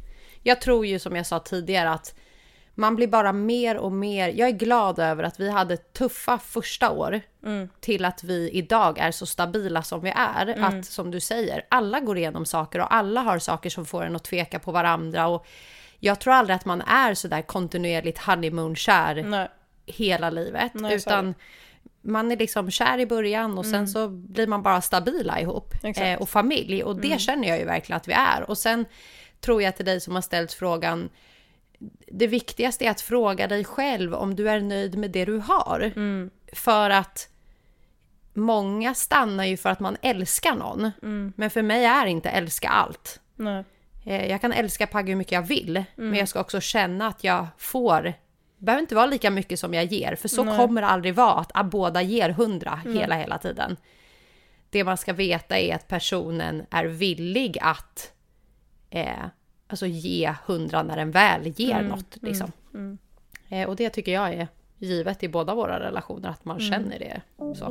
A: Jag tror ju som jag sa tidigare att man blir bara mer och mer... Jag är glad över att vi hade tuffa första år till att vi idag är så stabila som vi är. Att som du säger, alla går igenom saker och alla har saker som får en att tveka på varandra. Och jag tror aldrig att man är så där kontinuerligt honeymoon-kär
B: Nej.
A: hela livet.
B: Nej,
A: utan man är liksom kär i början och sen så blir man bara stabila ihop. Eh, och familj. Och det känner jag ju verkligen att vi är. Och sen tror jag till dig som har ställt frågan. Det viktigaste är att fråga dig själv om du är nöjd med det du har. För att många stannar ju för att man älskar någon. Men för mig är inte älska allt.
B: Nej.
A: Eh, Jag kan älska Pagge hur mycket jag vill, men jag ska också känna att jag får. Behöver inte vara lika mycket som jag ger, för så kommer det aldrig vara att ah, båda ger hundra hela, hela tiden. Det man ska veta är att personen är villig att eh, alltså ge hundra när den väl ger något. Liksom. Eh, och det tycker jag är givet i båda våra relationer, att man känner det. Så.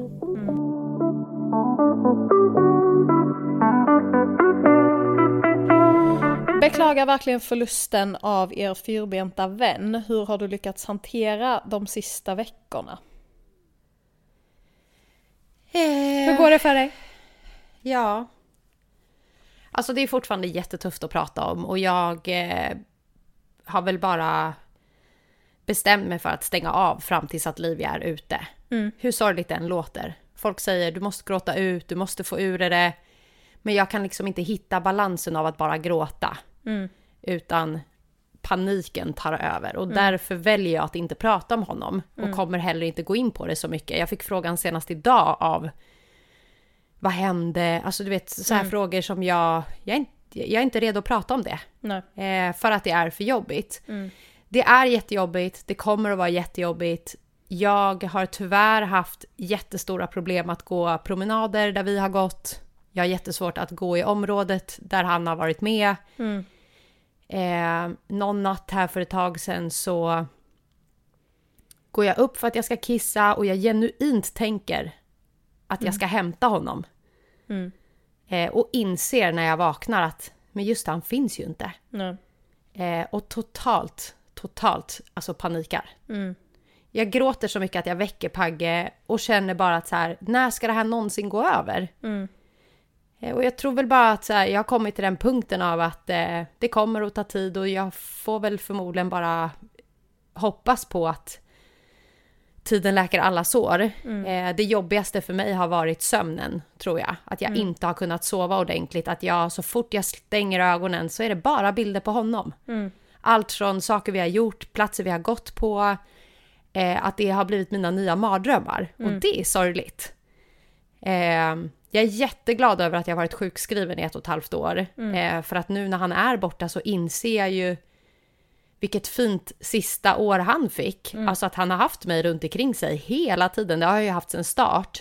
B: Beklagar verkligen förlusten av er fyrbenta vän. Hur har du lyckats hantera de sista veckorna? Hur går det för dig?
A: Ja. Alltså det är fortfarande jättetufft att prata om och jag eh, har väl bara bestämt mig för att stänga av fram tills att Livia är ute. Hur sorgligt det än låter. Folk säger du måste gråta ut, du måste få ur det. Men jag kan liksom inte hitta balansen av att bara gråta. Utan paniken tar över och därför väljer jag att inte prata om honom och kommer heller inte gå in på det så mycket. Jag fick frågan senast idag av vad hände? Alltså du vet så här frågor som jag, jag är, inte, jag är inte redo att prata om det.
B: Nej.
A: Eh, för att det är för jobbigt. Det är jättejobbigt, det kommer att vara jättejobbigt. Jag har tyvärr haft jättestora problem att gå promenader där vi har gått Jag har jättesvårt att gå i området där han har varit med.
B: Mm.
A: Eh, någon natt här för ett tag sedan så går jag upp för att jag ska kissa och jag genuint tänker att jag ska hämta honom.
B: Mm.
A: Eh, och inser när jag vaknar att, men just det, han finns ju inte.
B: Nej.
A: Eh, och totalt, totalt, alltså panikar.
B: Mm.
A: Jag gråter så mycket att jag väcker Pagge och känner bara att så här, när ska det här någonsin gå över?
B: Mm.
A: Eh, Och jag tror väl bara att så här, jag har kommit till den punkten av att eh, det kommer att ta tid och jag får väl förmodligen bara hoppas på att tiden läker alla sår. Eh, det jobbigaste för mig har varit sömnen, tror jag. Att jag inte har kunnat sova ordentligt. Att jag så fort jag stänger ögonen så är det bara bilder på honom.
B: Mm.
A: Allt från saker vi har gjort, platser vi har gått på, eh, att det har blivit mina nya mardrömmar. Och det är sorgligt. Jag är jätteglad över att jag varit sjukskriven i ett och ett halvt år. Eh, för att nu när han är borta så inser jag ju vilket fint sista år han fick. Alltså att han har haft mig runt omkring sig hela tiden. Det har jag ju haft sedan start.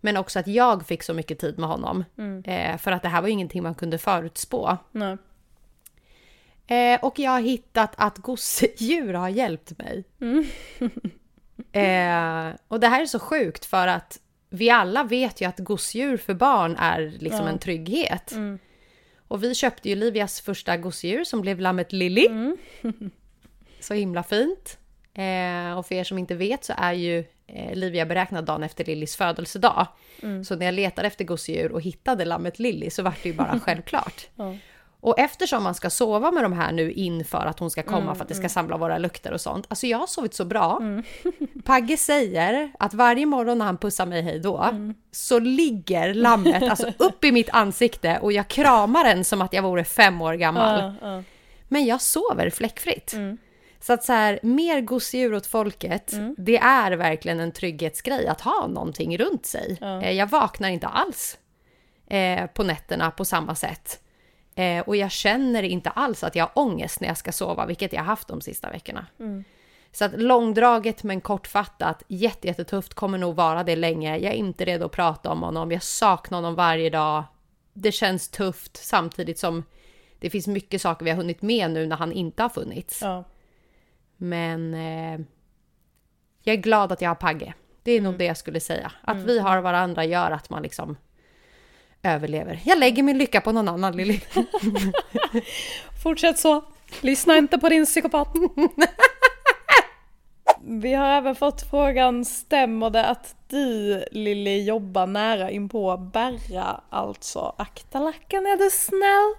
A: Men också att jag fick så mycket tid med honom. Eh, för att det här var ju ingenting man kunde förutspå.
B: Nej.
A: Eh, och jag har hittat att gosedjur har hjälpt mig. eh, och det här är så sjukt för att vi alla vet ju att gosedjur för barn är liksom en trygghet. Och vi köpte ju Livias första gosedjur som blev lammet Lilly. så himla fint. Eh, och för er som inte vet så är ju eh, Livia beräknad dagen efter Lillys födelsedag. Så när jag letade efter gosedjur och hittade lammet Lilly så var det ju bara självklart.
B: Ja.
A: Och eftersom man ska sova med de här nu inför att hon ska komma för att det ska samla våra lukter och sånt. Alltså jag har sovit så bra. Pagge säger att varje morgon när han pussar mig hej då så ligger lammet alltså upp i mitt ansikte och jag kramar den som att jag vore fem år gammal.
B: Ja, ja.
A: Men jag sover fläckfritt. Så att så här, mer gosedjur åt folket, det är verkligen en trygghetsgrej att ha någonting runt sig. Eh, Jag vaknar inte alls eh, på nätterna på samma sätt. Eh, och jag känner inte alls att jag har ångest när jag ska sova, vilket jag har haft de sista veckorna. Så att långdraget men kortfattat, jätte, jättetufft, kommer nog vara det länge. Jag är inte redo att prata om honom, jag saknar honom varje dag. Det känns tufft samtidigt som det finns mycket saker vi har hunnit med nu när han inte har funnits.
B: Ja.
A: Men eh, jag är glad att jag har Pagge. Det är nog det jag skulle säga. Att vi har varandra gör att man liksom överlever. Jag lägger min lycka på någon annan Lilly.
B: Fortsätt så. Lyssna inte på din psykopat. Vi har även fått frågan, stämmer det att du Lilly jobbar nära inpå Berra, alltså akta lacken är du snäll?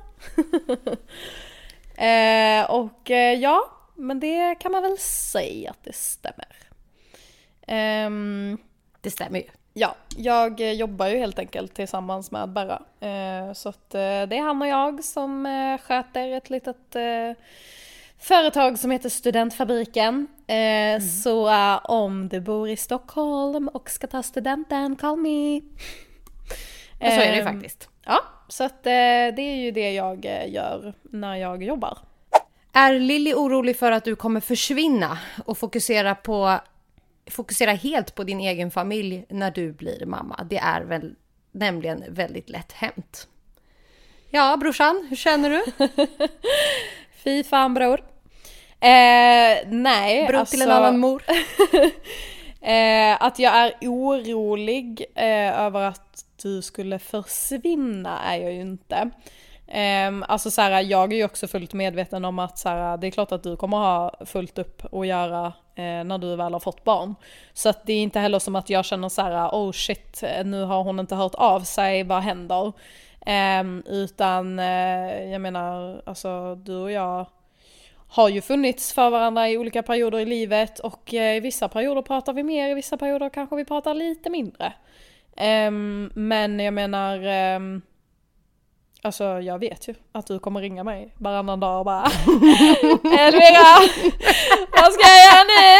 B: eh, och eh, ja, men det kan man väl säga att det stämmer. Ehm,
A: Det stämmer ju.
B: Ja, jag eh, jobbar ju helt enkelt tillsammans med Berra. Eh, så att eh, det är han och jag som sköter ett litet företag som heter Studentfabriken. Eh, Så om du bor i Stockholm och ska ta studenten, call me.
A: Och så är det ju faktiskt.
B: Ja, så att det är ju det jag gör när jag jobbar.
A: Är Lilly orolig för att du kommer försvinna och fokusera på fokusera helt på din egen familj när du blir mamma? Det är väl nämligen väldigt lätt hänt. Ja, brorsan, hur känner du?
B: Fy fan bror. Eh, nej,
A: Bror
B: alltså...
A: till en annan mor.
B: Eh, att jag är orolig eh, över att du skulle försvinna är jag ju inte. Eh, alltså så här, jag är ju också fullt medveten om att så här, det är klart att du kommer ha fullt upp att göra Eh, när du väl har fått barn. Så att det är inte heller som att jag känner så här, oh shit, eh, nu har hon inte hört av sig, vad händer? Eh, utan eh, jag menar, alltså du och jag har ju funnits för varandra i olika perioder i livet och eh, i vissa perioder pratar vi mer, i vissa perioder kanske vi pratar lite mindre. Ehm, men jag menar, ehm, alltså jag vet ju att du kommer ringa mig varannan dag och bara Elvira, vad ska jag nu?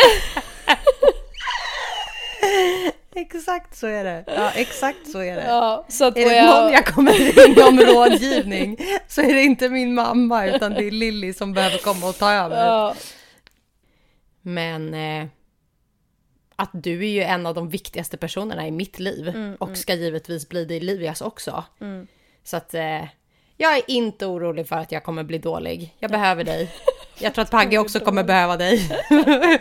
A: Exakt så är det. Ja, exakt så är det.
B: Ja, så att
A: Är det någon jag kommer ringa om rådgivning så är det inte min mamma utan det är Lilly som behöver komma och ta över.
B: ja,
A: Men eh, att du är ju en av de viktigaste personerna i mitt liv
B: Mm,
A: och ska givetvis bli det i Livias också. Så att eh, jag är inte orolig för att jag kommer bli dålig. Jag behöver dig. Jag tror att Pagge också kommer behöva dig.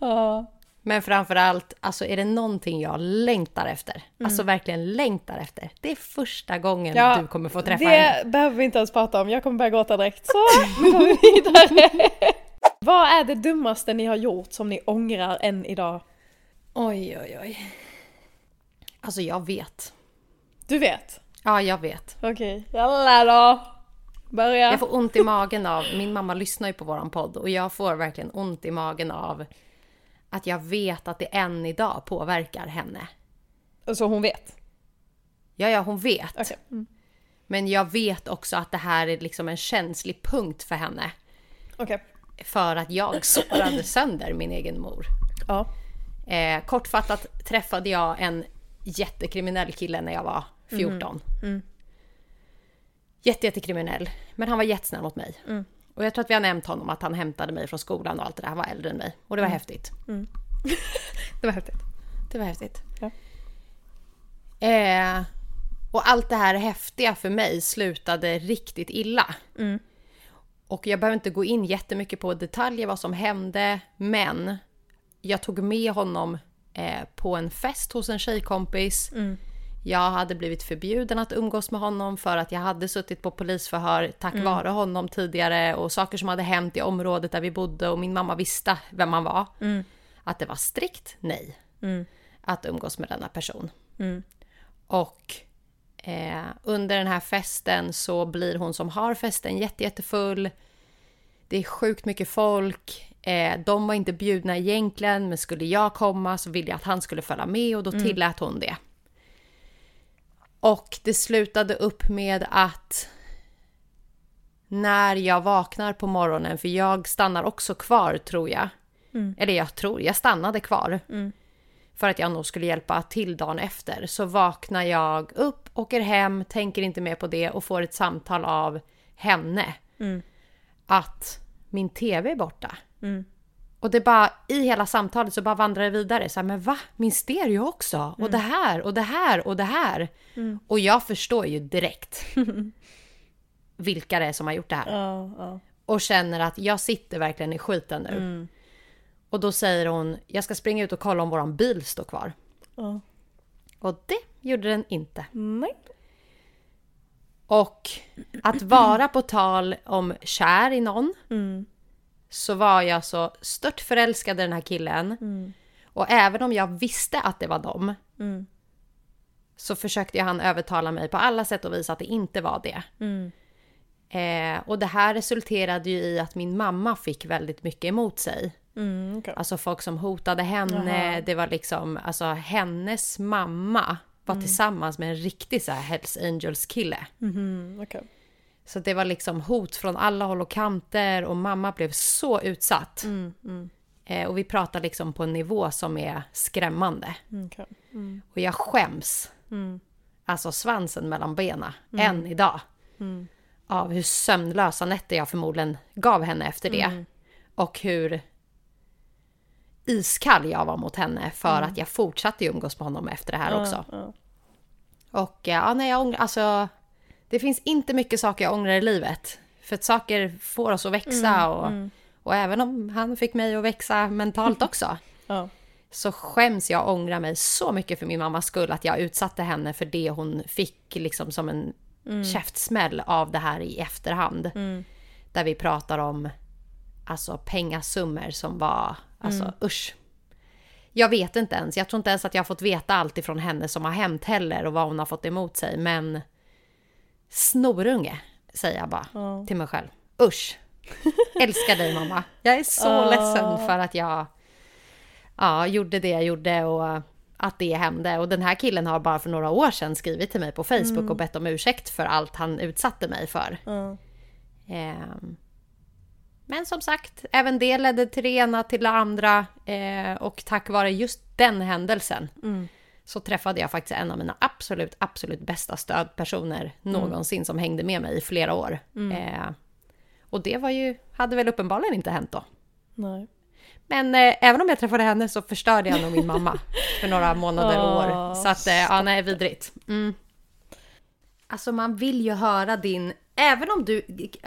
B: Ja.
A: Men framför allt, alltså är det någonting jag längtar efter, alltså verkligen längtar efter, det är första gången
B: Ja,
A: du kommer få träffa
B: det
A: henne.
B: behöver vi inte ens prata om, jag kommer börja gråta direkt. Så, nu går vi vidare. Vad är det dummaste ni har gjort som ni ångrar än idag?
A: Oj, oj, oj. Alltså jag vet.
B: Du vet?
A: Ja, jag vet.
B: Okej, jalla då. Börja.
A: Jag får ont i magen av, min mamma lyssnar ju på våran podd och jag får verkligen ont i magen av att jag vet att det än idag påverkar henne.
B: Så hon vet?
A: Ja, ja, hon vet.
B: Okej. Mm.
A: Men jag vet också att det här är liksom en känslig punkt för henne.
B: Okej.
A: För att jag sårade sönder min egen mor.
B: Ja.
A: Eh, kortfattat träffade jag en jättekriminell kille när jag var 14. Jätte, jättekriminell. Men han var jättesnäll mot mig. Och jag tror att vi har nämnt honom att han hämtade mig från skolan och allt det där. Han var äldre än mig. Och det var häftigt.
B: Det var häftigt.
A: Det var häftigt.
B: Ja.
A: Eh, och allt det här häftiga för mig slutade riktigt illa. Och jag behöver inte gå in jättemycket på detaljer vad som hände, men jag tog med honom eh, på en fest hos en tjejkompis. Jag hade blivit förbjuden att umgås med honom för att jag hade suttit på polisförhör tack vare honom tidigare och saker som hade hänt i området där vi bodde och min mamma visste vem han var. Att det var strikt nej att umgås med denna person. Och eh, under den här festen så blir hon som har festen jätte, jättefull. Det är sjukt mycket folk. Eh, de var inte bjudna egentligen, men skulle jag komma så ville jag att han skulle följa med och då tillät hon det. Och det slutade upp med att när jag vaknar på morgonen, för jag stannar också kvar tror jag. Eller jag tror, jag stannade kvar. För att jag nog skulle hjälpa till dagen efter. Så vaknar jag upp, åker hem, tänker inte mer på det och får ett samtal av henne. Att min tv är borta. Och det bara, i hela samtalet så bara vandrar det vidare. Så här, men va? Min stereo också? Och det här, och det här, och det här. Och jag förstår ju direkt vilka det är som har gjort det här.
B: Ja, ja.
A: Och känner att jag sitter verkligen i skiten nu. Och då säger hon, jag ska springa ut och kolla om våran bil står kvar.
B: ja.
A: Och det gjorde den inte.
B: Nej.
A: Och att vara på tal om kär i någon. Så var jag så stört förälskad i den här killen. Och även om jag visste att det var dem. Så försökte han övertala mig på alla sätt och vis att det inte var det. Eh, och det här resulterade ju i att min mamma fick väldigt mycket emot sig.
B: Mm, okej.
A: Alltså folk som hotade henne.
B: Jaha.
A: Det var liksom, alltså hennes mamma var tillsammans med en riktig så här Hells Angels kille.
B: Mhm, okej.
A: Så det var liksom hot från alla håll och kanter och mamma blev så utsatt. Eh, och vi pratar liksom på en nivå som är skrämmande.
B: Mm, okej.
A: Och jag skäms. Alltså svansen mellan benen, än idag. Av hur sömnlösa nätter jag förmodligen gav henne efter det. Och hur iskall jag var mot henne för att jag fortsatte umgås med honom efter det här också. Och eh, ja, nej, jag ångrar, alltså det finns inte mycket saker jag ångrar i livet. För att saker får oss att växa och, och även om han fick mig att växa mentalt också.
B: ja.
A: så skäms jag och ångrar mig så mycket för min mammas skull att jag utsatte henne för det hon fick liksom som en käftsmäll av det här i efterhand. Där vi pratar om alltså pengasummor som var, alltså usch. Jag vet inte ens, jag tror inte ens att jag har fått veta allt ifrån henne som har hänt heller och vad hon har fått emot sig men snorunge säger jag bara
B: Ja.
A: till mig själv. Usch! Älskar dig mamma. Jag är så
B: Ja.
A: ledsen för att jag ja, gjorde det jag gjorde och att det hände. Och den här killen har bara för några år sedan skrivit till mig på Facebook och bett om ursäkt för allt han utsatte mig för.
B: Ja.
A: Ehm, Men som sagt, även det ledde till det ena till det andra. Eh, och tack vare just den händelsen så träffade jag faktiskt en av mina absolut, absolut bästa stödpersoner någonsin som hängde med mig i flera år. Eh, och det var ju, hade väl uppenbarligen inte hänt då.
B: Nej.
A: Men eh, även om jag träffade henne så förstörde jag nog min mamma för några månader och år. Så att, eh, ja nej, vidrigt. Mm. Alltså man vill ju höra din, även om du,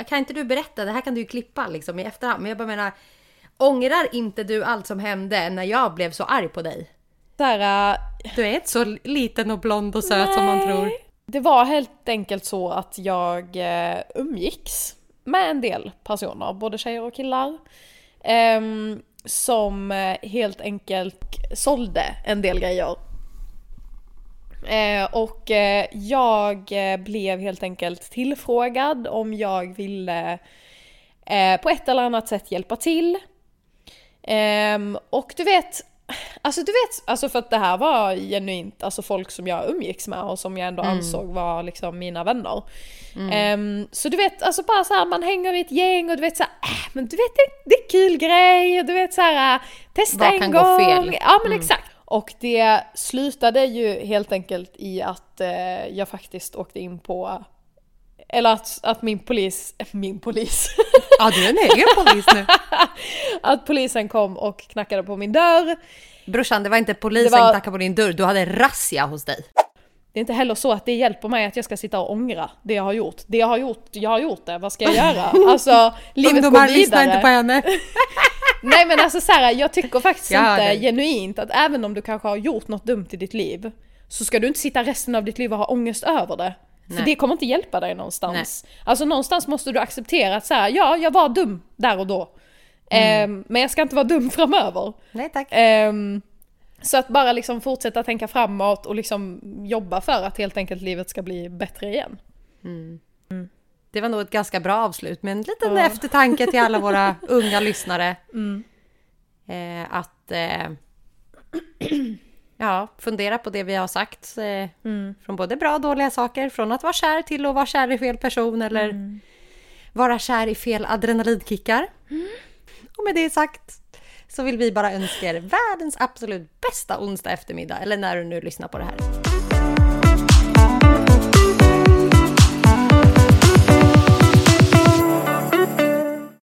A: kan inte du berätta, det här kan du ju klippa liksom i efterhand, men jag bara menar, ångrar inte du allt som hände när jag blev så arg på dig?
B: Här, äh,
A: Du är inte så liten och blond och söt som man
B: nej.
A: tror.
B: Det var helt enkelt så att jag eh, umgicks med en del personer, både tjejer och killar. ehm, som eh, helt enkelt sålde en del grejer. Eh, och jag blev helt enkelt tillfrågad om jag ville på ett eller annat sätt hjälpa till. Ehm, och du vet, alltså du vet, alltså för att det här var genuint alltså folk som jag umgicks med och som jag ändå ansåg var liksom mina vänner. Ehm, så du vet, alltså bara så här, man hänger i ett gäng och du vet så här, äh, men du vet det, det är kul grej och du vet så här, äh, testa
A: Vad
B: en
A: kan
B: gång.
A: gå fel?
B: Ja men exakt. Och det slutade ju helt enkelt i att eh, jag faktiskt åkte in på eller att, att min polis, min polis,
A: Ja, du är en egen polis nu.
B: att polisen kom och knackade på min dörr.
A: Brorsan, det var inte polisen
B: Det var-
A: som knackade på din dörr, du hade razzia hos dig.
B: Det är inte heller så att det hjälper mig att jag ska sitta och ångra det jag har gjort. Det jag har gjort, jag har gjort det, vad ska jag göra? Alltså, livet går
A: Ungdomar, lyssna
B: vidare.
A: inte på henne.
B: Nej men alltså så här, jag tycker faktiskt
A: Jag
B: inte
A: dig.
B: genuint att även om du kanske har gjort något dumt i ditt liv så ska du inte sitta resten av ditt liv och ha ångest över det. För
A: Nej.
B: det kommer inte hjälpa dig någonstans. Alltså någonstans måste du acceptera att så här, ja jag var dum där och då. Ehm, men jag ska inte vara dum framöver.
A: Nej tack.
B: Ehm, så att bara liksom fortsätta tänka framåt och liksom jobba för att helt enkelt livet ska bli bättre igen.
A: Det var nog ett ganska bra avslut med en liten eftertanke till alla våra unga lyssnare. Eh, att eh, ja, fundera på det vi har sagt. Eh, Från både bra och dåliga saker. Från att vara kär till att vara kär i fel person eller vara kär i fel adrenalinkickar. Och med det sagt så vill vi bara önska er världens absolut bästa onsdag eftermiddag. Eller när du nu lyssnar på det här.